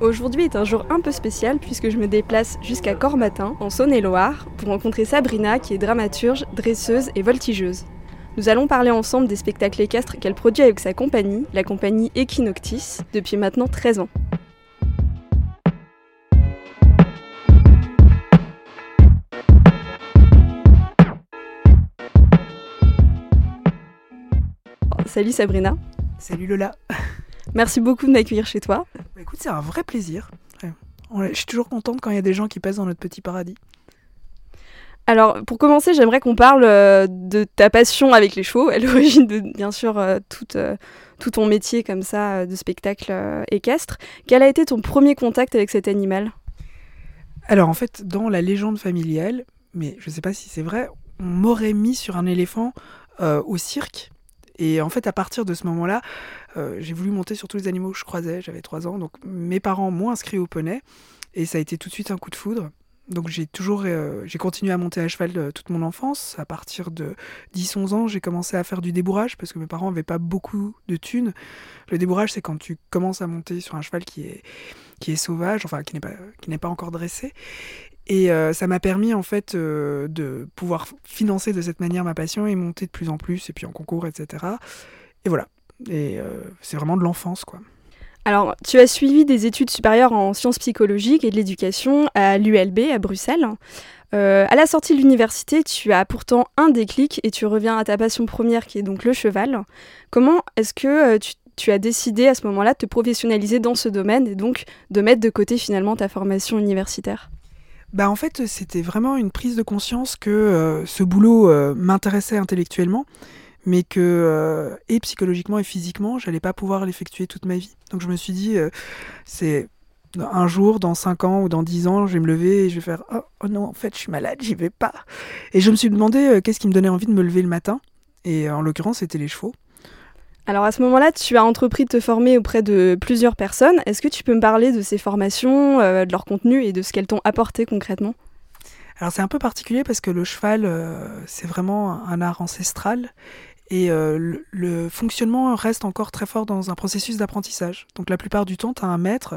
Aujourd'hui est un jour un peu spécial puisque je me déplace jusqu'à Cormatin, en Saône-et-Loire, pour rencontrer Sabrina qui est dramaturge, dresseuse et voltigeuse. Nous allons parler ensemble des spectacles équestres qu'elle produit avec sa compagnie, la compagnie Equinoctis, depuis maintenant 13 ans. Salut Sabrina. Salut Lola. Merci beaucoup de m'accueillir chez toi. Bah, écoute, c'est un vrai plaisir. Je suis toujours contente quand il y a des gens qui passent dans notre petit paradis. Alors, pour commencer, j'aimerais qu'on parle euh, de ta passion avec les chevaux, à l'origine de, bien sûr, euh, tout, euh, tout, ton métier comme ça de spectacle équestre. Quel a été ton premier contact avec cet animal? Alors, en fait, dans la légende familiale, mais je ne sais pas si c'est vrai, on m'aurait mis sur un éléphant au cirque et en fait, à partir de ce moment-là, euh, j'ai voulu monter sur tous les animaux que je croisais. J'avais 3 ans, donc mes parents m'ont inscrit au poney. Et ça a été tout de suite un coup de foudre. Donc j'ai toujours euh, j'ai continué à monter à cheval euh, toute mon enfance. À partir de 10-11 ans, j'ai commencé à faire du débourrage parce que mes parents n'avaient pas beaucoup de thunes. Le débourrage, c'est quand tu commences à monter sur un cheval qui est, qui est sauvage, enfin qui n'est pas, qui n'est pas encore dressé. Et euh, ça m'a permis en fait euh, de pouvoir financer de cette manière ma passion et monter de plus en plus, et puis en concours, etc. Et voilà. Et euh, c'est vraiment de l'enfance, quoi. Alors, tu as suivi des études supérieures en sciences psychologiques et de l'éducation à l'ULB à Bruxelles. à la sortie de l'université, tu as pourtant un déclic et tu reviens à ta passion première qui est donc le cheval. Comment est-ce que tu, tu, as décidé à ce moment-là de te professionnaliser dans ce domaine et donc de mettre de côté finalement ta formation universitaire? Bah en fait, c'était vraiment une prise de conscience que euh, ce boulot euh, m'intéressait intellectuellement, mais que euh, et psychologiquement et physiquement, j'allais pas pouvoir l'effectuer toute ma vie. Donc je me suis dit, c'est un jour, dans 5 ans ou dans 10 ans, je vais me lever et je vais faire oh, oh non, en fait, je suis malade, j'y vais pas. Et je me suis demandé qu'est-ce qui me donnait envie de me lever le matin. Et en l'occurrence, c'était les chevaux. Alors à ce moment-là, tu as entrepris de te former auprès de plusieurs personnes. Est-ce que tu peux me parler de ces formations, euh, de leur contenu et de ce qu'elles t'ont apporté concrètement? Alors c'est un peu particulier parce que le cheval, euh, c'est vraiment un art ancestral et euh, le, fonctionnement reste encore très fort dans un processus d'apprentissage. Donc la plupart du temps, tu as un maître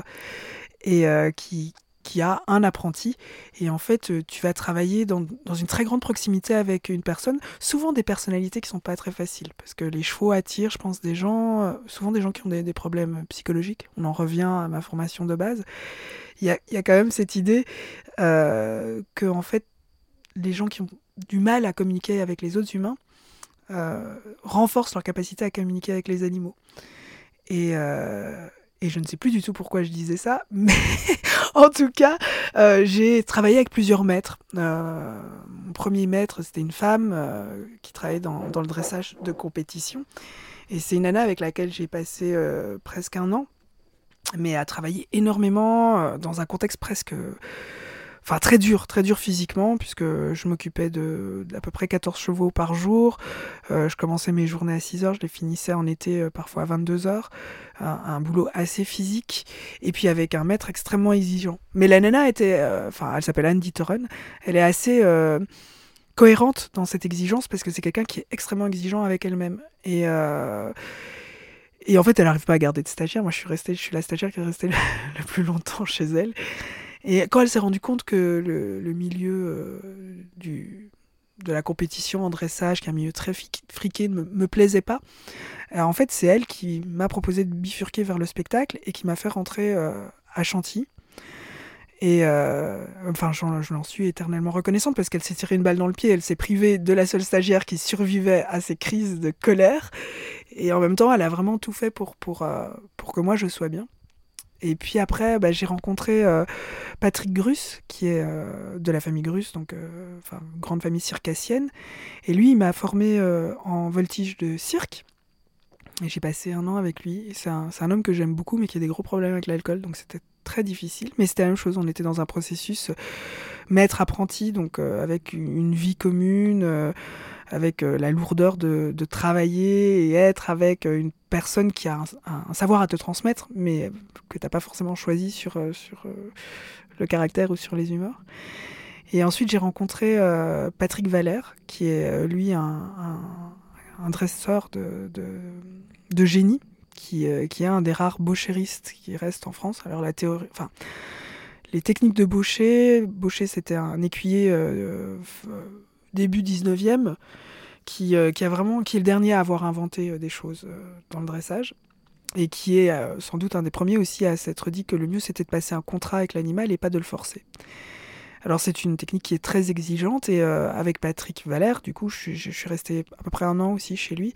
et qui, qui a un apprenti. Et en fait, euh, tu vas travailler dans, une très grande proximité avec une personne, souvent des personnalités qui sont pas très faciles, parce que les chevaux attirent, je pense, des gens, euh, souvent des gens qui ont des, problèmes psychologiques. On en revient à ma formation de base. Il y a, quand même cette idée euh, que, en fait, les gens qui ont du mal à communiquer avec les autres humains euh, renforcent leur capacité à communiquer avec les animaux. Et, et je ne sais plus du tout pourquoi je disais ça, mais en tout cas, euh, j'ai travaillé avec plusieurs maîtres. Euh, mon premier maître, c'était une femme euh, qui travaillait dans, dans, le dressage de compétition. Et c'est une nana avec laquelle j'ai passé presque un an, mais à travailler énormément dans un contexte presque enfin très dur, très dur physiquement, puisque je m'occupais de d'à peu près 14 chevaux par jour. Euh, je commençais mes journées à 6 heures, je les finissais en été euh, parfois à 22 heures. Un, boulot assez physique, et puis avec un maître extrêmement exigeant. Mais la nana était, euh, enfin, elle s'appelle Anne Dittoren, elle est assez cohérente dans cette exigence parce que c'est quelqu'un qui est extrêmement exigeant avec elle-même. Et et en fait, elle n'arrive pas à garder de stagiaire. Moi, je suis restée, je suis la stagiaire qui est restée le plus longtemps chez elle. Et quand elle s'est rendue compte que le, milieu euh, de la compétition en dressage, qui est un milieu très friqué, ne me, plaisait pas, euh, en fait, c'est elle qui m'a proposé de bifurquer vers le spectacle et qui m'a fait rentrer euh, à Chantilly. Et enfin, je l'en suis éternellement reconnaissante parce qu'elle s'est tirée une balle dans le pied, elle s'est privée de la seule stagiaire qui survivait à ses crises de colère. Et en même temps, elle a vraiment tout fait pour que moi je sois bien. Et puis après, bah, j'ai rencontré euh, Patrick Grus, qui est euh, de la famille Grus, donc euh, grande famille circassienne. Et lui, il m'a formé en voltige de cirque. Et j'ai passé un an avec lui. C'est un, un, homme que j'aime beaucoup, mais qui a des gros problèmes avec l'alcool, donc c'était très difficile. Mais c'était la même chose, on était dans un processus maître-apprenti, donc avec une vie commune avec euh, la lourdeur de, travailler et être avec euh, une personne qui a un, savoir à te transmettre, mais que tu n'as pas forcément choisi sur, euh, le caractère ou sur les humeurs. Et ensuite, j'ai rencontré Patrick Valère, qui est lui un, dresseur de, génie qui, est un des rares boucheristes qui reste en France. Alors la théorie, enfin, les techniques de Boucher, Boucher c'était un écuyer début 19e qui, qui, a vraiment, qui est le dernier à avoir inventé des choses dans le dressage et qui est sans doute un des premiers aussi à s'être dit que le mieux c'était de passer un contrat avec l'animal et pas de le forcer. Alors c'est une technique qui est très exigeante et euh, avec Patrick Valère, du coup, je, suis resté à peu près un an aussi chez lui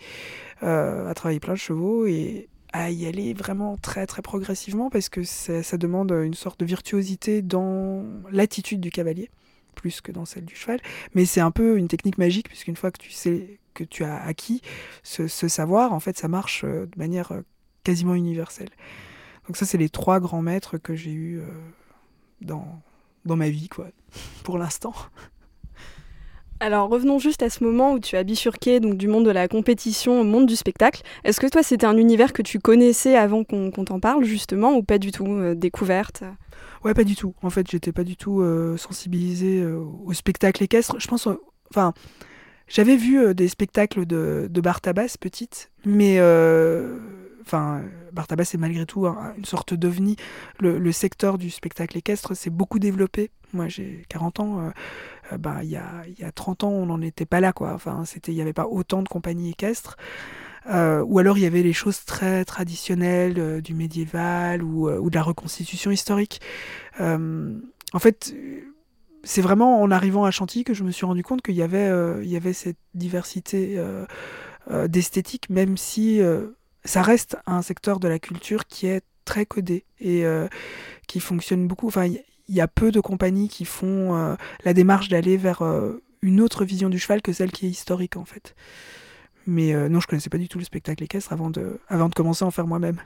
euh, à travailler plein de chevaux et à y aller vraiment très très progressivement parce que ça demande une sorte de virtuosité dans l'attitude du cavalier plus que dans celle du cheval. Mais c'est un peu une technique magique puisqu'une fois que tu sais que tu as acquis ce, savoir, en fait, ça marche euh, de manière quasiment universelle. Donc ça, c'est les trois grands maîtres que j'ai eus dans, dans ma vie, quoi, pour l'instant. Alors revenons juste à ce moment où tu as bifurqué du monde de la compétition au monde du spectacle. Est-ce que toi c'était un univers que tu connaissais avant qu'on t'en parle justement ou pas du tout euh, Découverte? Ouais, pas du tout. En fait, j'étais pas du tout euh, sensibilisée euh, au spectacle équestre. Je pense, enfin, j'avais vu des spectacles de, de Bartabas petite, mais enfin, Bartabas est malgré tout une sorte d'ovni. Le, secteur du spectacle équestre s'est beaucoup développé. Moi, j'ai 40 ans. Euh, euh, bah, il, y a, y a 30 ans, on n'en était pas là, quoi. Enfin, c'était, il n'y avait pas autant de compagnies équestres. Euh, ou alors il y avait les choses très traditionnelles du médiéval ou, ou, de la reconstitution historique. en fait, c'est vraiment en arrivant à Chantilly que je me suis rendu compte qu'il y avait, il y avait cette diversité d'esthétique, même si ça reste un secteur de la culture qui est très codé et euh, qui fonctionne beaucoup. Enfin, il y, a peu de compagnies qui font euh, la démarche d'aller vers euh, une autre vision du cheval que celle qui est historique en fait. Mais non, je connaissais pas du tout le spectacle équestre avant de, avant de commencer à en faire moi-même.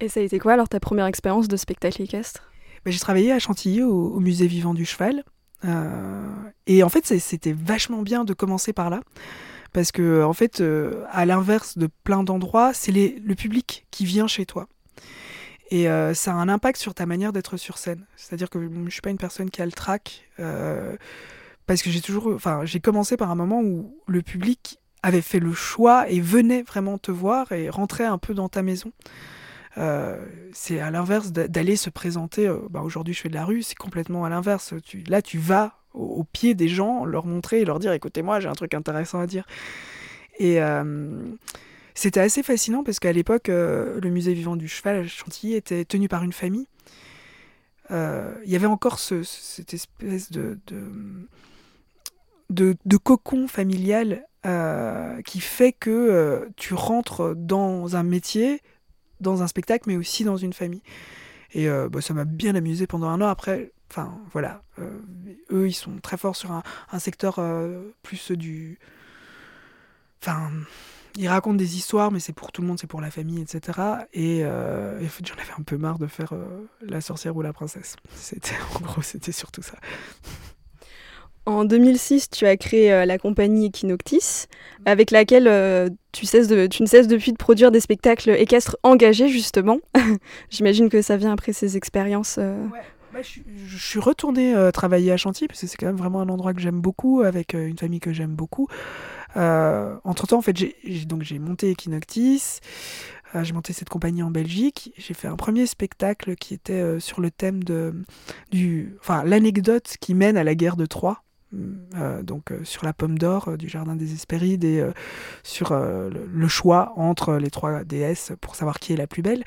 Et ça a été quoi alors ta première expérience de spectacle équestre? Ben, J'ai travaillé à Chantilly au, musée vivant du cheval. et en fait, c'était vachement bien de commencer par là parce que, en fait, euh, à l'inverse de plein d'endroits, c'est le public qui vient chez toi. Et euh, ça a un impact sur ta manière d'être sur scène. C'est-à-dire que je ne suis pas une personne qui a le trac. Euh, parce que j'ai toujours. Enfin, j'ai commencé par un moment où le public avait fait le choix et venait vraiment te voir et rentrait un peu dans ta maison. c'est à l'inverse d'aller se présenter. Bah aujourd'hui, je fais de la rue, c'est complètement à l'inverse. là, tu vas au, pied des gens, leur montrer et leur dire écoutez-moi, j'ai un truc intéressant à dire. Et euh, c'était assez fascinant parce qu'à l'époque, euh, le musée vivant du cheval à Chantilly était tenu par une famille. Euh, il y avait encore cette espèce de, de, de, cocon familial qui fait que tu rentres dans un métier, dans un spectacle, mais aussi dans une famille. Et bah, ça m'a bien amusé pendant un an. Après, Enfin, voilà. Euh, eux, ils sont très forts sur un, secteur euh, plus du. Enfin, ils racontent des histoires, mais c'est pour tout le monde, c'est pour la famille, etc. Et, euh, j'en avais un peu marre de faire la sorcière ou la princesse. C'était, en gros, c'était surtout ça. En 2006, tu as créé la compagnie Equinoctis, avec laquelle tu, cesses de, tu ne cesses depuis de produire des spectacles équestres engagés, justement. J'imagine que ça vient après ces expériences. Bah, je, suis retournée euh, travailler à Chantilly parce que c'est quand même vraiment un endroit que j'aime beaucoup, avec euh, une famille que j'aime beaucoup. Euh, entre temps, en fait, j'ai monté Equinoctis, j'ai monté cette compagnie en Belgique. J'ai fait un premier spectacle qui était sur le thème de enfin l'anecdote qui mène à la guerre de Troie. donc sur la pomme d'or du jardin des Hespérides et sur le, choix entre les trois déesses pour savoir qui est la plus belle.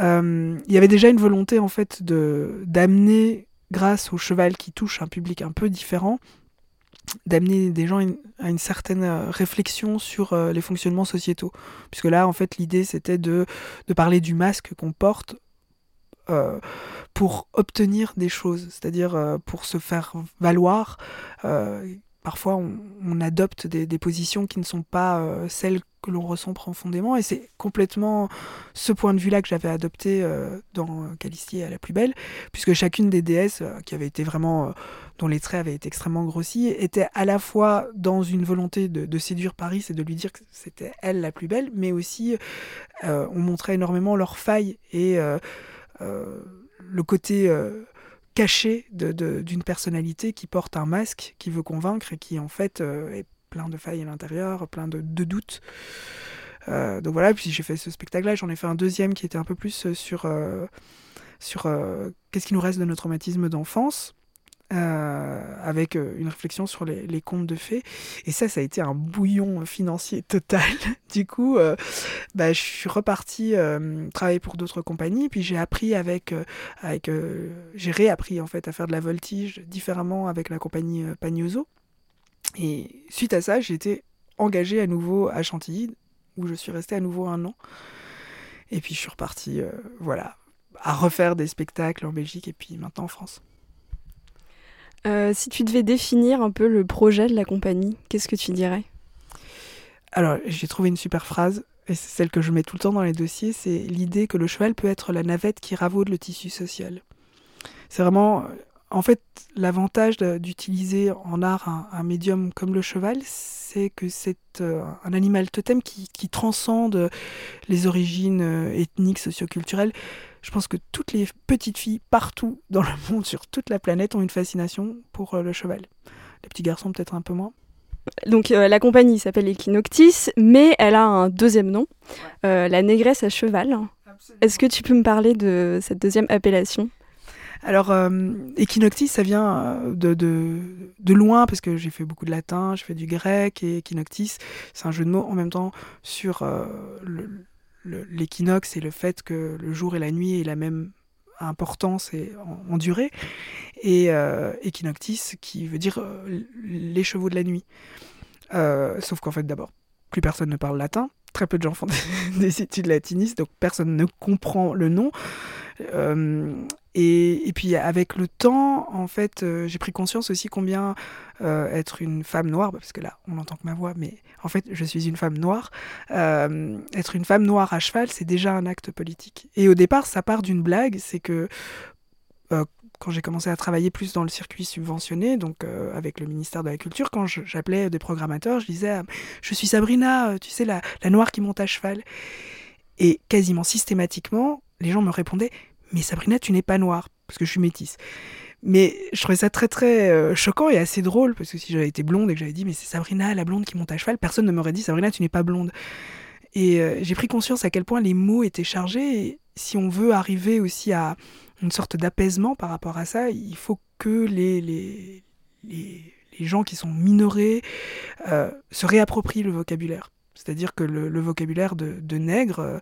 Euh, il y avait déjà une volonté en fait de d'amener, grâce au cheval qui touche un public un peu différent, d'amener des gens à une certaine euh, réflexion sur euh, les fonctionnements sociétaux. Puisque là, en fait, l'idée, c'était de, de, parler du masque qu'on porte pour obtenir des choses, c'est-à-dire pour se faire valoir. Parfois, on, adopte des, positions qui ne sont pas celles que l'on ressent profondément. Et c'est complètement ce point de vue-là que j'avais adopté euh, dans Calistier à la plus belle, puisque chacune des déesses, euh, qui avait été vraiment, euh, dont les traits avaient été extrêmement grossis, était à la fois dans une volonté de, séduire Paris et de lui dire que c'était elle la plus belle, mais aussi on montrait énormément leurs failles et le côté caché d'une personnalité qui porte un masque, qui veut convaincre et qui en fait est plein de failles à l'intérieur, plein de, doutes. donc voilà, puis j'ai fait ce spectacle-là, j'en ai fait un deuxième qui était un peu plus sur, sur qu'est-ce qui nous reste de nos traumatismes d'enfance. Euh, avec euh, une réflexion sur les, contes de fées. Et ça, ça a été un bouillon financier total. du coup, euh, bah, je suis repartie travailler pour d'autres compagnies, puis j'ai appris avec, avec j'ai réappris en fait à faire de la voltige différemment avec la compagnie Pagnoso. Et suite à ça, j'ai été engagée à nouveau à Chantilly, où je suis restée à nouveau un an. Et puis je suis repartie, voilà, à refaire des spectacles en Belgique et puis maintenant en France. Euh, si tu devais définir un peu le projet de la compagnie, qu'est-ce que tu dirais? Alors, j'ai trouvé une super phrase, et c'est celle que je mets tout le temps dans les dossiers, c'est l'idée que le cheval peut être la navette qui ravaude le tissu social. C'est vraiment, en fait, l'avantage d'utiliser en art un, médium comme le cheval, c'est que c'est euh, un animal totem qui, qui, transcende les origines euh, ethniques, socioculturelles. Je pense que toutes les petites filles partout dans le monde, sur toute la planète, ont une fascination pour euh, le cheval. Les petits garçons peut-être un peu moins. Donc euh, la compagnie s'appelle Equinoctis, mais elle a un deuxième nom, euh, la négresse à cheval. Est-ce que tu peux me parler de cette deuxième appellation? Alors, Equinoctis, ça vient de, de, de loin, parce que j'ai fait beaucoup de latin, j'ai fait du grec, et Equinoctis, c'est un jeu de mots en même temps sur le, l'équinoxe et le fait que le jour et la nuit aient la même importance et en, durée, et euh, equinoctis qui veut dire euh, les chevaux de la nuit. Euh, sauf qu'en fait, d'abord, plus personne ne parle latin, très peu de gens font des, études latinistes, donc personne ne comprend le nom. Et, puis avec le temps, en fait, euh, j'ai pris conscience aussi combien euh, être une femme noire, parce que là, on n'entend que ma voix, mais en fait, je suis une femme noire. Euh, être une femme noire à cheval, c'est déjà un acte politique. Et au départ, ça part d'une blague, c'est que quand j'ai commencé à travailler plus dans le circuit subventionné, donc avec le ministère de la Culture, quand j'appelais des programmateurs, je disais Je suis Sabrina, tu sais, la noire qui monte à cheval. Et quasiment systématiquement, les gens me répondaient mais Sabrina, tu n'es pas noire, parce que je suis métisse. Mais je trouvais ça très très euh, choquant et assez drôle, parce que si j'avais été blonde et que j'avais dit, mais c'est Sabrina, la blonde qui monte à cheval, personne ne m'aurait dit, Sabrina, tu n'es pas blonde. Et euh, j'ai pris conscience à quel point les mots étaient chargés, et si on veut arriver aussi à une sorte d'apaisement par rapport à ça, il faut que les, les, les, gens qui sont minorés euh, se réapproprient le vocabulaire. C'est-à-dire que le, vocabulaire de, nègre, euh,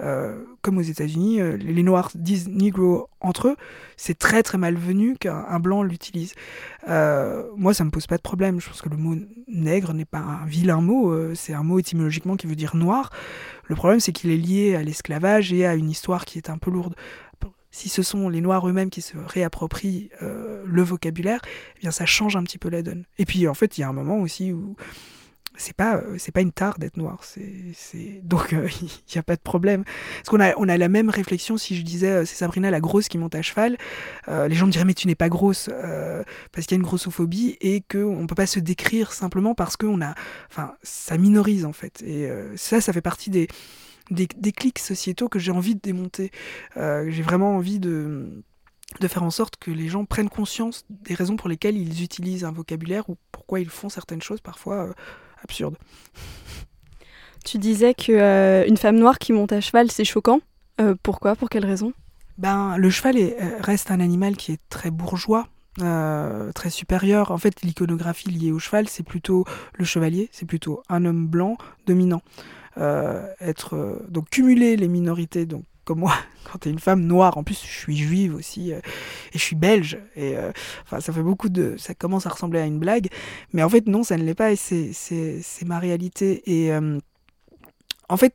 euh, comme aux États-Unis, euh, les Noirs disent negro entre eux, c'est très très malvenu qu'un blanc l'utilise. moi, ça me pose pas de problème. Je pense que le mot nègre n'est pas un vilain mot, c'est un mot étymologiquement qui veut dire noir. Le problème, c'est qu'il est lié à l'esclavage et à une histoire qui est un peu lourde si ce sont les Noirs eux-mêmes qui se réapproprient le vocabulaire, eh bien ça change un petit peu la donne. Et puis en fait, il y a un moment aussi où c'est pas euh, c'est pas une tare d'être noir c'est donc il euh, n'y a pas de problème. Parce qu'on a on a la même réflexion si je disais euh, c'est Sabrina la grosse qui monte à cheval les gens me diraient mais tu n'es pas grosse parce qu'il y a une grossophobie et que on peut pas se décrire simplement parce qu'on a enfin ça minorise en fait. Et ça ça fait partie des des, des clics sociétaux que j'ai envie de démonter. J'ai vraiment envie de de faire en sorte que les gens prennent conscience des raisons pour lesquelles ils utilisent un vocabulaire ou pourquoi ils font certaines choses parfois absurde. Tu disais que euh, une femme noire qui monte à cheval, c'est choquant. Euh, pourquoi? Pour quelle raison? Ben, le cheval est, euh, reste un animal qui est très bourgeois. très supérieur. En fait, l'iconographie liée au cheval, c'est plutôt le chevalier, c'est plutôt un homme blanc dominant. être donc cumuler les minorités, donc comme moi, quand tu es une femme noire, en plus je suis juive aussi, euh, et je suis belge, et euh, enfin ça fait beaucoup de... ça commence à ressembler à une blague, mais en fait non, ça ne l'est pas, et c'est ma réalité. Et euh, en fait,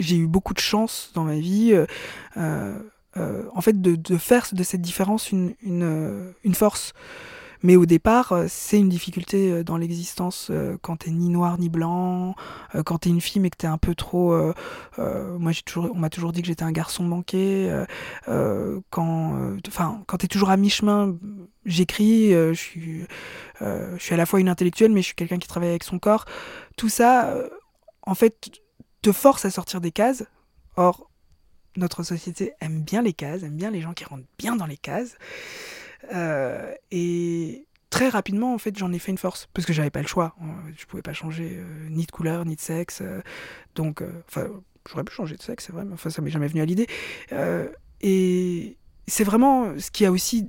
j'ai eu beaucoup de chance dans ma vie, en fait, de, de, faire de cette différence une, une, une force. Mais au départ, euh, c'est une difficulté euh, dans l'existence euh, quand t'es ni noir ni blanc, quand t'es une fille mais que t'es un peu trop. moi, on m'a toujours dit que j'étais un garçon manqué. quand, enfin, quand t'es toujours à mi-chemin, j'écris. je suis à la fois une intellectuelle, mais je suis quelqu'un qui travaille avec son corps. Tout ça, en fait, te force à sortir des cases. Or, notre société aime bien les cases, aime bien les gens qui rentrent bien dans les cases. Euh, et très rapidement, en fait, j'en ai fait une force parce que j'avais pas le choix. Je pouvais pas changer ni de couleur ni de sexe. donc, enfin, j'aurais pu changer de sexe, c'est vrai, mais enfin, ça m'est jamais venu à l'idée. et c'est vraiment ce qui a aussi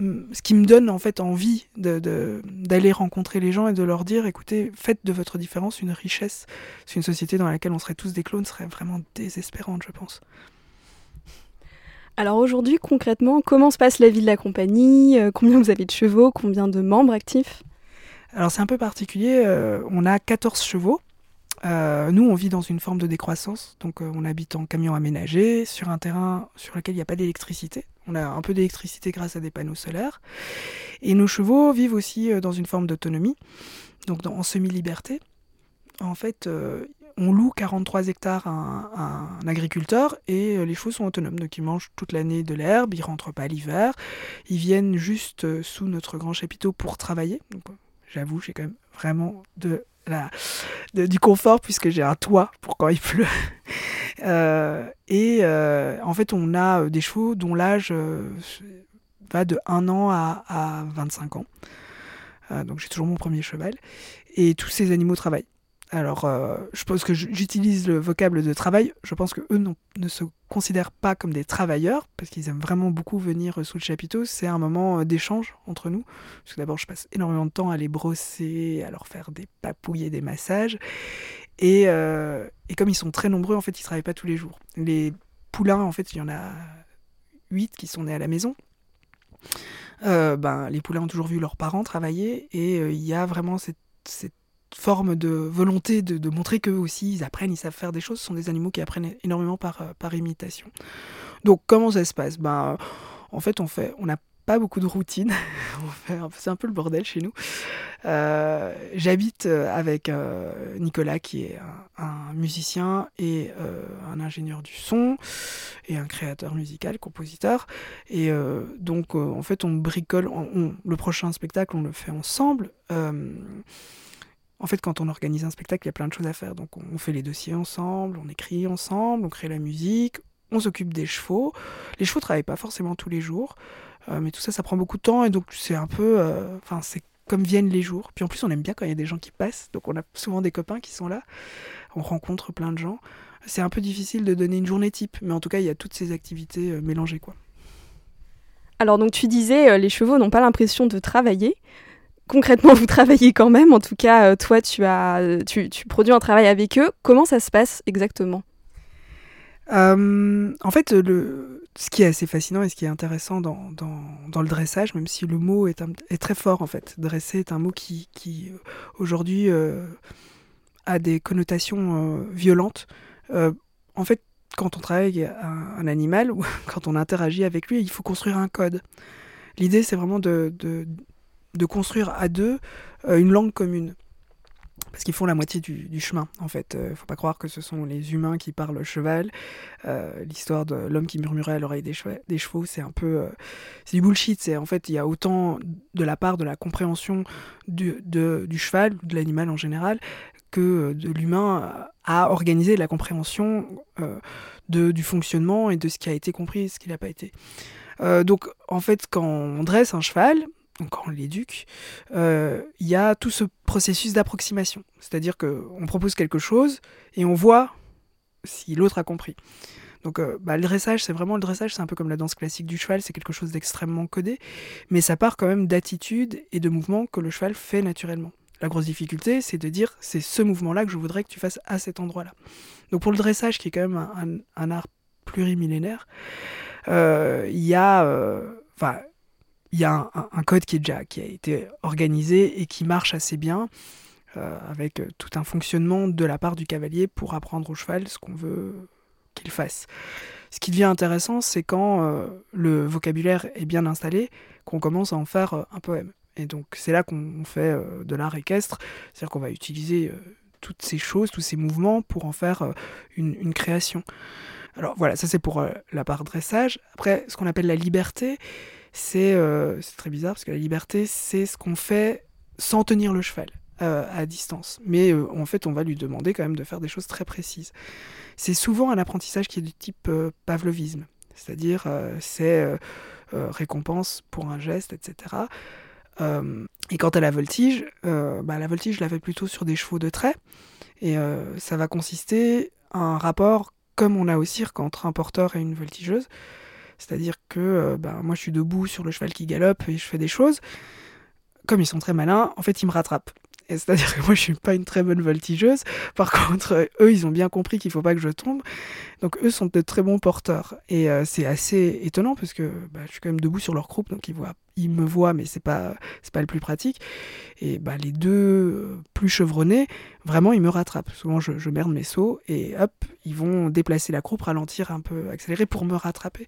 ce qui me donne en fait envie d'aller rencontrer les gens et de leur dire écoutez, faites de votre différence une richesse. C'est une société dans laquelle on serait tous des clones serait vraiment désespérante, je pense. Alors aujourd'hui, concrètement, comment se passe la vie de la compagnie euh, Combien vous avez de chevaux Combien de membres actifs? Alors c'est un peu particulier, euh, on a 14 chevaux. Euh, nous, on vit dans une forme de décroissance, donc on habite en camion aménagé, sur un terrain sur lequel il n'y a pas d'électricité. On a un peu d'électricité grâce à des panneaux solaires. Et nos chevaux vivent aussi dans une forme d'autonomie, donc en semi-liberté. En fait, on loue 43 hectares à un, agriculteur et euh, les chevaux sont autonomes. Donc ils mangent toute l'année de l'herbe, ils rentrent pas l'hiver, ils viennent juste sous notre grand chapiteau pour travailler. J'avoue, j'ai quand même vraiment du confort puisque j'ai un toit pour quand il pleut. Euh, et euh, en fait, on a euh, des chevaux dont l'âge va de 1 an à 25 ans. donc j'ai toujours mon premier cheval. Et tous ces animaux travaillent. Alors, euh, je pense que j'utilise le vocable de travail. Je pense que eux ne se considèrent pas comme des travailleurs parce qu'ils aiment vraiment beaucoup venir sous le chapiteau. C'est un moment euh, d'échange entre nous. Parce que d'abord, je passe énormément de temps à les brosser, à leur faire des papouilles et des massages. Et, euh, comme ils sont très nombreux, en fait, ils travaillent pas tous les jours. Les poulains, en fait, il y en a 8 qui sont nés à la maison. ben, les poulains ont toujours vu leurs parents travailler et il y a vraiment cette forme de volonté de, montrer qu'eux aussi ils apprennent, ils savent faire des choses. Ce sont des animaux qui apprennent énormément par, euh, imitation. Donc comment ça se passe? Ben, En fait, on fait, on n'a pas beaucoup de routine. c'est un peu le bordel chez nous. Euh, j'habite euh, avec Nicolas qui est un, musicien et un ingénieur du son et un créateur musical, compositeur. Et donc en fait on bricole. le prochain spectacle on le fait ensemble en fait, quand on organise un spectacle, il y a plein de choses à faire. Donc, on fait les dossiers ensemble, on écrit ensemble, on crée la musique, on s'occupe des chevaux. Les chevaux travaillent pas forcément tous les jours, euh, mais tout ça, ça prend beaucoup de temps et donc c'est un peu, euh, enfin, c'est comme viennent les jours. Puis en plus, on aime bien quand il y a des gens qui passent, donc on a souvent des copains qui sont là. On rencontre plein de gens. C'est un peu difficile de donner une journée type, mais en tout cas, il y a toutes ces activités euh, mélangées, quoi. Alors donc tu disais, les chevaux n'ont pas l'impression de travailler concrètement, vous travaillez quand même. En tout cas, euh, toi, tu, as, tu, produis un travail avec eux. Comment ça se passe exactement? Euh, en fait, le, ce qui est assez fascinant et ce qui est intéressant dans, dans, le dressage, même si le mot est, est, très fort en fait, dresser est un mot qui, qui aujourd'hui euh, a des connotations violentes. en fait, quand on travaille avec un, animal ou quand on interagit avec lui, il faut construire un code. L'idée, c'est vraiment de, de construire à deux euh, une langue commune. Parce qu'ils font la moitié du, chemin, en fait. euh, faut pas croire que ce sont les humains qui parlent cheval. Euh, l'histoire de l'homme qui murmurait à l'oreille des, chevaux, c'est un peu... c'est du bullshit. C'est, en fait, il y a autant de la part de la compréhension du, du cheval, de l'animal en général, que de l'humain à organiser la compréhension de, du fonctionnement et de ce qui a été compris et ce qui n'a pas été. donc, en fait, quand on dresse un cheval, quand on l'éduque, euh, il y a tout ce processus d'approximation. C'est-à-dire qu'on propose quelque chose et on voit si l'autre a compris. Donc euh, bah, le dressage, c'est vraiment le dressage, c'est un peu comme la danse classique du cheval, c'est quelque chose d'extrêmement codé, mais ça part quand même d'attitudes et de mouvements que le cheval fait naturellement. La grosse difficulté, c'est de dire c'est ce mouvement-là que je voudrais que tu fasses à cet endroit-là. Donc pour le dressage, qui est quand même un, art plurimillénaire, euh, il y a, enfin, il y a un, code qui, est déjà, qui a été organisé et qui marche assez bien, euh, avec tout un fonctionnement de la part du cavalier pour apprendre au cheval ce qu'on veut qu'il fasse. Ce qui devient intéressant, c'est quand euh, le vocabulaire est bien installé, qu'on commence à en faire euh, un poème. Et donc c'est là qu'on fait de l'art équestre, c'est-à-dire qu'on va utiliser toutes ces choses, tous ces mouvements pour en faire une création. Alors voilà, ça c'est pour la part dressage. Après, ce qu'on appelle la liberté, euh, c'est très bizarre parce que la liberté, c'est ce qu'on fait sans tenir le cheval euh, à distance. Mais euh, en fait, on va lui demander quand même de faire des choses très précises. C'est souvent un apprentissage qui est du type pavlovisme, c'est-à-dire c'est récompense pour un geste, etc. et quant à la voltige, bah, la voltige, je la fais plutôt sur des chevaux de trait. Et ça va consister à un rapport comme on a au cirque entre un porteur et une voltigeuse. C'est-à-dire que bah, moi je suis debout sur le cheval qui galope et je fais des choses. Comme ils sont très malins, en fait ils me rattrapent. C'est-à-dire que moi, je suis pas une très bonne voltigeuse. Par contre, eux, ils ont bien compris qu'il faut pas que je tombe. Donc, eux sont de très bons porteurs. Et euh, c'est assez étonnant parce que bah, je suis quand même debout sur leur croupe, donc ils voient il me voit, mais c'est pas c'est pas le plus pratique. Et bah, les deux euh, plus chevronnés, vraiment, ils me rattrapent. Souvent, je, merde mes sauts et hop, ils vont déplacer la croupe, ralentir un peu, accélérer pour me rattraper.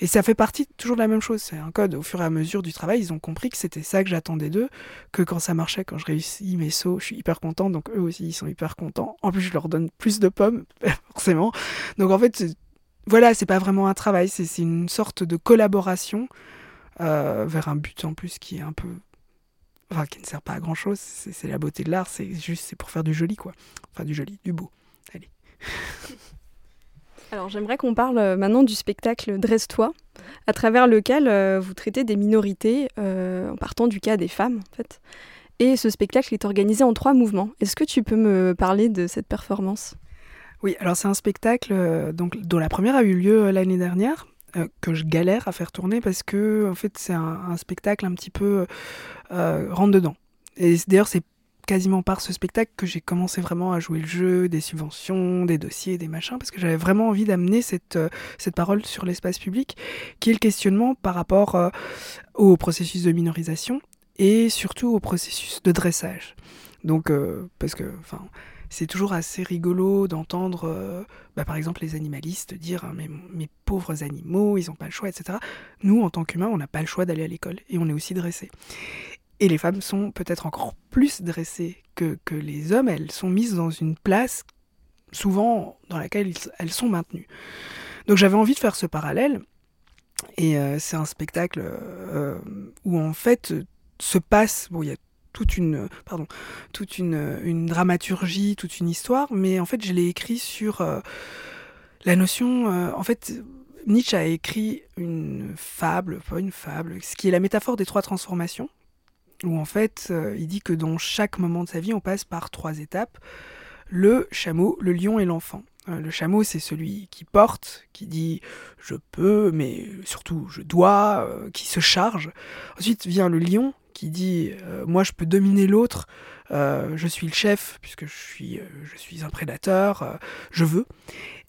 Et ça fait partie toujours de la même chose. C'est un code. Au fur et à mesure du travail, ils ont compris que c'était ça que j'attendais d'eux, que quand ça marchait, quand je réussis mes sauts, je suis hyper content. Donc eux aussi, ils sont hyper contents. En plus, je leur donne plus de pommes, forcément. Donc en fait, voilà, c'est pas vraiment un travail, c'est une sorte de collaboration euh, vers un but en plus qui est un peu. Enfin, qui ne sert pas à grand chose. C'est la beauté de l'art, c'est juste c'est pour faire du joli, quoi. Enfin, du joli, du beau. Allez. Alors, j'aimerais qu'on parle euh, maintenant du spectacle Dresse-toi, à travers lequel euh, vous traitez des minorités, en partant du cas des femmes, en fait. Et ce spectacle est organisé en trois mouvements. Est-ce que tu peux me parler de cette performance? Oui, alors c'est un spectacle donc, dont la première a eu lieu l'année dernière, euh, que je galère à faire tourner parce que en fait c'est un, spectacle un petit peu euh, rentre dedans. Et d'ailleurs c'est quasiment par ce spectacle que j'ai commencé vraiment à jouer le jeu des subventions, des dossiers, des machins, parce que j'avais vraiment envie d'amener cette, euh, cette parole sur l'espace public, qui est le questionnement par rapport euh, au processus de minorisation et surtout au processus de dressage. Donc, parce que, enfin, c'est toujours assez rigolo d'entendre, euh, bah, par exemple, les animalistes dire hein, mes pauvres animaux, ils n'ont pas le choix, etc. Nous, en tant qu'humains, on n'a pas le choix d'aller à l'école et on est aussi dressés. Et les femmes sont peut-être encore plus dressées que, que les hommes. Elles sont mises dans une place souvent dans laquelle elles sont maintenues. Donc j'avais envie de faire ce parallèle. Et euh, c'est un spectacle euh, où en fait se passe, bon, il y a toute une, pardon, toute une, une, dramaturgie, toute une histoire, mais en fait, je l'ai écrit sur euh, la notion. Euh, en fait, Nietzsche a écrit une fable, pas une fable, ce qui est la métaphore des trois transformations, où en fait, euh, il dit que dans chaque moment de sa vie, on passe par trois étapes le chameau, le lion et l'enfant. Le chameau, c'est celui qui porte, qui dit je peux, mais surtout je dois, qui se charge. Ensuite vient le lion, qui dit euh, moi je peux dominer l'autre, euh, je suis le chef puisque je suis, euh, je suis un prédateur, je veux.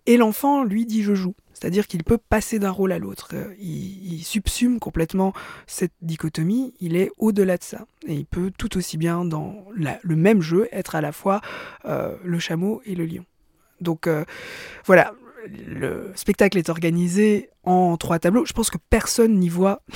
Et l'enfant lui dit je joue, c'est-à-dire qu'il peut passer d'un rôle à l'autre. Il, subsume complètement cette dichotomie, il est au-delà de ça. Et il peut tout aussi bien dans le même jeu être à la fois le chameau et le lion. Donc voilà, le spectacle est organisé en trois tableaux. Je pense que personne n'y voit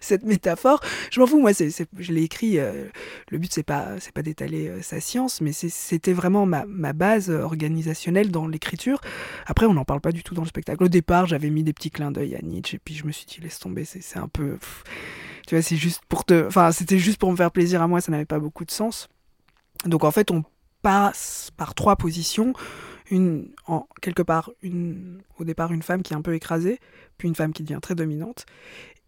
cette métaphore. Je m'en fous, moi, je l'ai écrit. Euh, le but, c'est pas, pas d'étaler euh, sa science, mais c'était vraiment ma, base organisationnelle dans l'écriture. Après, on n'en parle pas du tout dans le spectacle. Au départ, j'avais mis des petits clins d'œil à Nietzsche, et puis je me suis dit, laisse tomber, c'est, un peu. tu vois, c'est juste pour te. Enfin, c'était juste pour me faire plaisir à moi, ça n'avait pas beaucoup de sens. Donc, en fait, on passe par trois positions une, en, quelque part, une, au départ, une femme qui est un peu écrasée, puis une femme qui devient très dominante.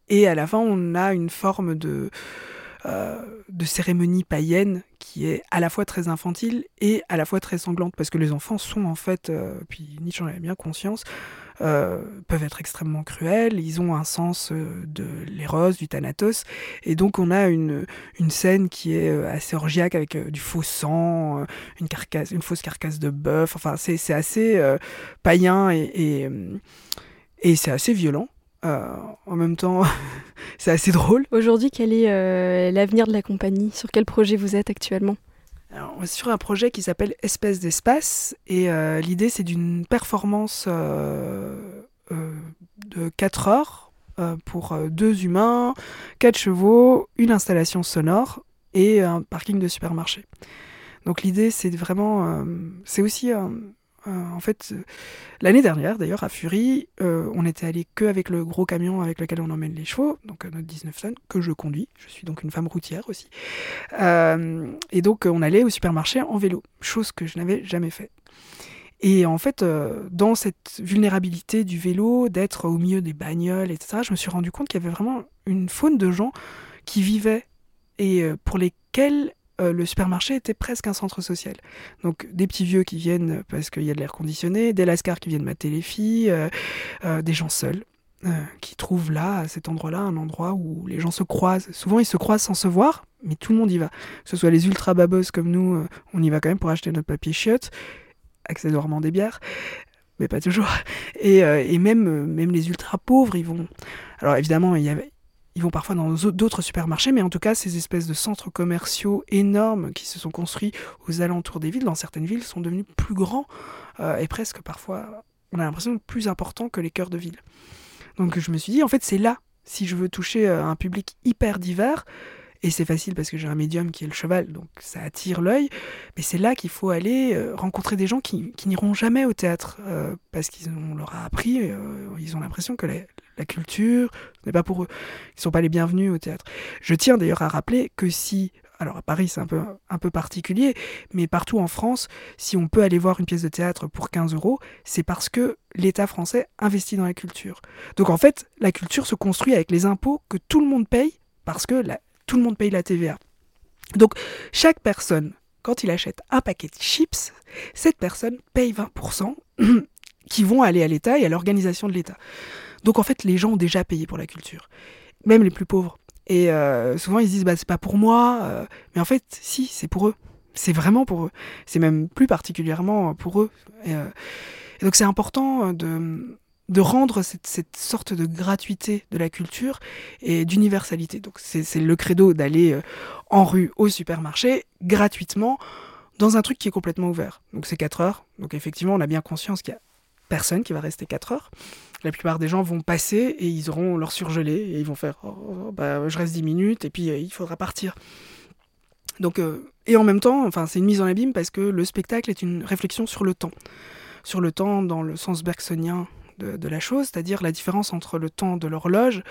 Et à la fin, on a une forme de, euh, de cérémonie païenne qui est à la fois très infantile et à la fois très sanglante, parce que les enfants sont en fait, euh, puis Nietzsche en avait bien conscience, euh, peuvent être extrêmement cruels, ils ont un sens de l'éros, du thanatos, et donc on a une, une scène qui est assez orgiaque avec du faux sang, une, carcasse, une fausse carcasse de bœuf, enfin c'est assez païen et, et c'est assez violent. En même temps, c'est assez drôle. Aujourd'hui, quel est l'avenir de la compagnie? Sur quel projet vous êtes actuellement? On est sur un projet qui s'appelle Espèce d'espace et euh, l'idée c'est d'une performance euh, euh, de 4 heures pour deux humains, quatre chevaux, une installation sonore et un parking de supermarché. Donc l'idée c'est vraiment, c'est aussi euh, en fait, euh, l'année dernière, d'ailleurs, à Fury, euh, on était allé que avec le gros camion avec lequel on emmène les chevaux, donc notre 19 tonnes, que je conduis. Je suis donc une femme routière aussi. et donc, on allait au supermarché en vélo, chose que je n'avais jamais fait. Et en fait, dans cette vulnérabilité du vélo, d'être au milieu des bagnoles, etc., je me suis rendu compte qu'il y avait vraiment une faune de gens qui vivaient et pour lesquels le supermarché était presque un centre social. Donc des petits vieux qui viennent parce qu'il y a de l'air conditionné, des lascars qui viennent mater les filles, des gens seuls. qui trouvent là, à cet endroit-là, un endroit où les gens se croisent. Souvent, ils se croisent sans se voir, mais tout le monde y va. Que ce soit les ultra babos comme nous, on y va quand même pour acheter notre papier chiotte, accessoirement des bières, mais pas toujours. Et, euh, et même, euh, même les ultra pauvres, ils vont. Alors évidemment, il y avait, ils vont parfois dans d'autres supermarchés, mais en tout cas, ces espèces de centres commerciaux énormes qui se sont construits aux alentours des villes, dans certaines villes, sont devenus plus grands euh, et presque parfois, on a l'impression, plus importants que les cœurs de ville. Donc je me suis dit, en fait, c'est là, si je veux toucher un public hyper divers, et c'est facile parce que j'ai un médium qui est le cheval, donc ça attire l'œil. Mais c'est là qu'il faut aller euh, rencontrer des gens qui, n'iront jamais au théâtre euh, parce qu'on leur a appris, euh, ils ont l'impression que la, culture n'est pas pour eux. Ils ne sont pas les bienvenus au théâtre. Je tiens d'ailleurs à rappeler que si alors à Paris c'est un peu, un peu particulier, mais partout en France, si on peut aller voir une pièce de théâtre pour 15 euros, c'est parce que l'État français investit dans la culture. Donc en fait, la culture se construit avec les impôts que tout le monde paye parce que la, tout le monde paye la TVA. Donc chaque personne, quand il achète un paquet de chips, cette personne paye 20% qui vont aller à l'État et à l'organisation de l'État. Donc en fait, les gens ont déjà payé pour la culture, même les plus pauvres. Et euh, souvent ils se disent bah c'est pas pour moi, euh, mais en fait si c'est pour eux, c'est vraiment pour eux. C'est même plus particulièrement pour eux. et euh, donc c'est important de de rendre cette, sorte de gratuité de la culture et d'universalité. Donc c'est le credo d'aller euh, en rue, au supermarché, gratuitement, dans un truc qui est complètement ouvert. Donc c'est 4 heures. Donc effectivement, on a bien conscience qu'il y a personne qui va rester 4 heures. La plupart des gens vont passer et ils auront leur surgelé et ils vont faire oh, oh, bah, je reste 10 minutes et puis euh, il faudra partir. Donc, euh, et en même temps, enfin, c'est une mise en abîme parce que le spectacle est une réflexion sur le temps. Sur le temps dans le sens bergsonien de, la chose, c'est-à-dire la différence entre le temps de l'horloge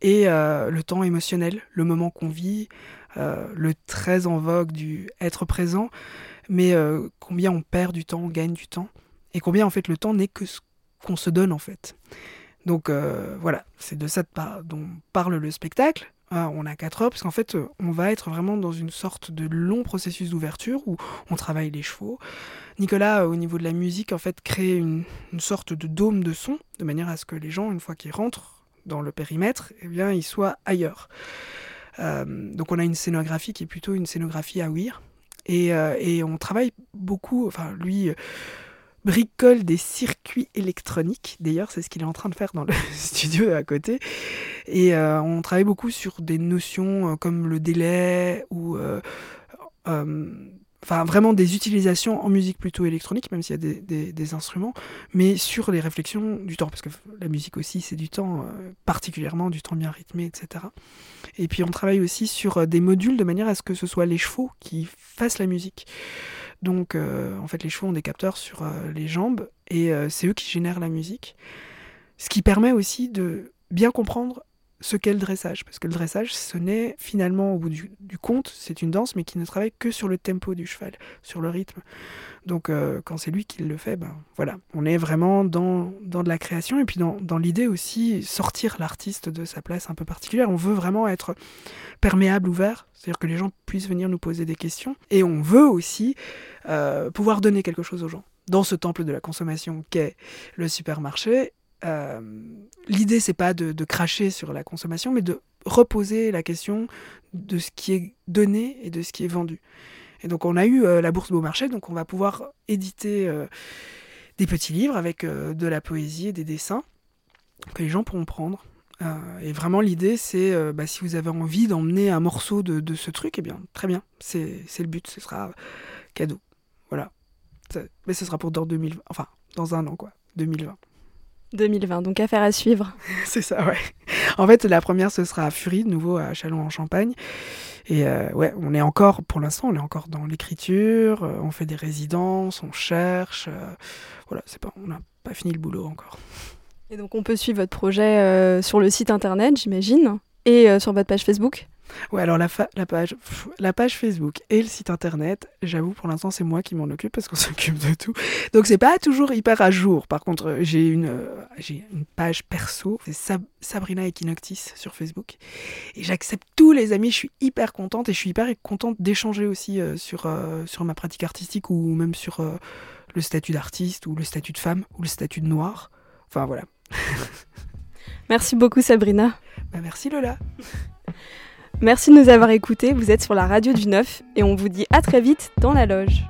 et euh, le temps émotionnel, le moment qu'on vit, euh, le très en vogue du être présent, mais euh, combien on perd du temps, on gagne du temps, et combien en fait le temps n'est que ce qu'on se donne en fait. Donc voilà, c'est de ça dont parle le spectacle. Ah, on a 4 heures, parce qu'en fait, on va être vraiment dans une sorte de long processus d'ouverture où on travaille les chevaux. Nicolas, au niveau de la musique, en fait, crée une, sorte de dôme de son, de manière à ce que les gens, une fois qu'ils rentrent dans le périmètre, eh bien, ils soient ailleurs. Euh, donc on a une scénographie qui est plutôt une scénographie à ouïr. Euh, et on travaille beaucoup, enfin lui bricole des circuits électroniques. D'ailleurs, c'est ce qu'il est en train de faire dans le studio à côté. Et euh, on travaille beaucoup sur des notions euh, comme le délai ou euh, vraiment des utilisations en musique plutôt électronique, même s'il y a des, instruments, mais sur les réflexions du temps, parce que la musique aussi c'est du temps, particulièrement du temps bien rythmé, etc. Et puis on travaille aussi sur des modules de manière à ce que ce soit les chevaux qui fassent la musique. Donc, euh, en fait, les chevaux ont des capteurs sur euh, les jambes et euh, c'est eux qui génèrent la musique. Ce qui permet aussi de bien comprendre ce qu'est le dressage. Parce que le dressage, ce n'est finalement, au bout du, compte, c'est une danse, mais qui ne travaille que sur le tempo du cheval, sur le rythme. Donc euh, quand c'est lui qui le fait, ben voilà, on est vraiment dans, dans de la création et puis dans, dans l'idée aussi sortir l'artiste de sa place un peu particulière. On veut vraiment être perméable, ouvert, c'est-à-dire que les gens puissent venir nous poser des questions et on veut aussi euh, pouvoir donner quelque chose aux gens. Dans ce temple de la consommation qu'est le supermarché, euh, l'idée c'est pas de, cracher sur la consommation, mais de reposer la question de ce qui est donné et de ce qui est vendu. Et donc on a eu euh, la bourse Beaumarchais, donc on va pouvoir éditer euh, des petits livres avec de la poésie et des dessins que les gens pourront prendre. et vraiment l'idée c'est, bah, si vous avez envie d'emmener un morceau de, ce truc, eh bien très bien, c'est le but, ce sera cadeau. Voilà. mais ce sera pour dans 2020, enfin dans un an quoi, 2020. 2020, donc affaire à suivre. C'est ça, ouais. En fait, la première, ce sera à Fury, de nouveau à Châlons-en-Champagne. Et euh, ouais, on est encore, pour l'instant, on est encore dans l'écriture, euh, on fait des résidences, on cherche. Euh, voilà, c'est pas, on n'a pas fini le boulot encore. Et donc, on peut suivre votre projet sur le site internet, j'imagine, et sur votre page Facebook Ouais, alors la, la, page, la page Facebook et le site internet, j'avoue, pour l'instant, c'est moi qui m'en occupe parce qu'on s'occupe de tout. Donc, c'est pas toujours hyper à jour. Par contre, j'ai une, euh, j'ai une page perso, c'est Sabrina Equinoctis sur Facebook. Et j'accepte tous les amis, je suis hyper contente et je suis hyper contente d'échanger aussi euh, sur, euh, sur ma pratique artistique ou même sur le statut d'artiste ou le statut de femme ou le statut de noir. Enfin, voilà. Merci beaucoup, Sabrina. Bah, merci, Lola. Merci de nous avoir écoutés, vous êtes sur la radio du 9 et on vous dit à très vite dans la loge.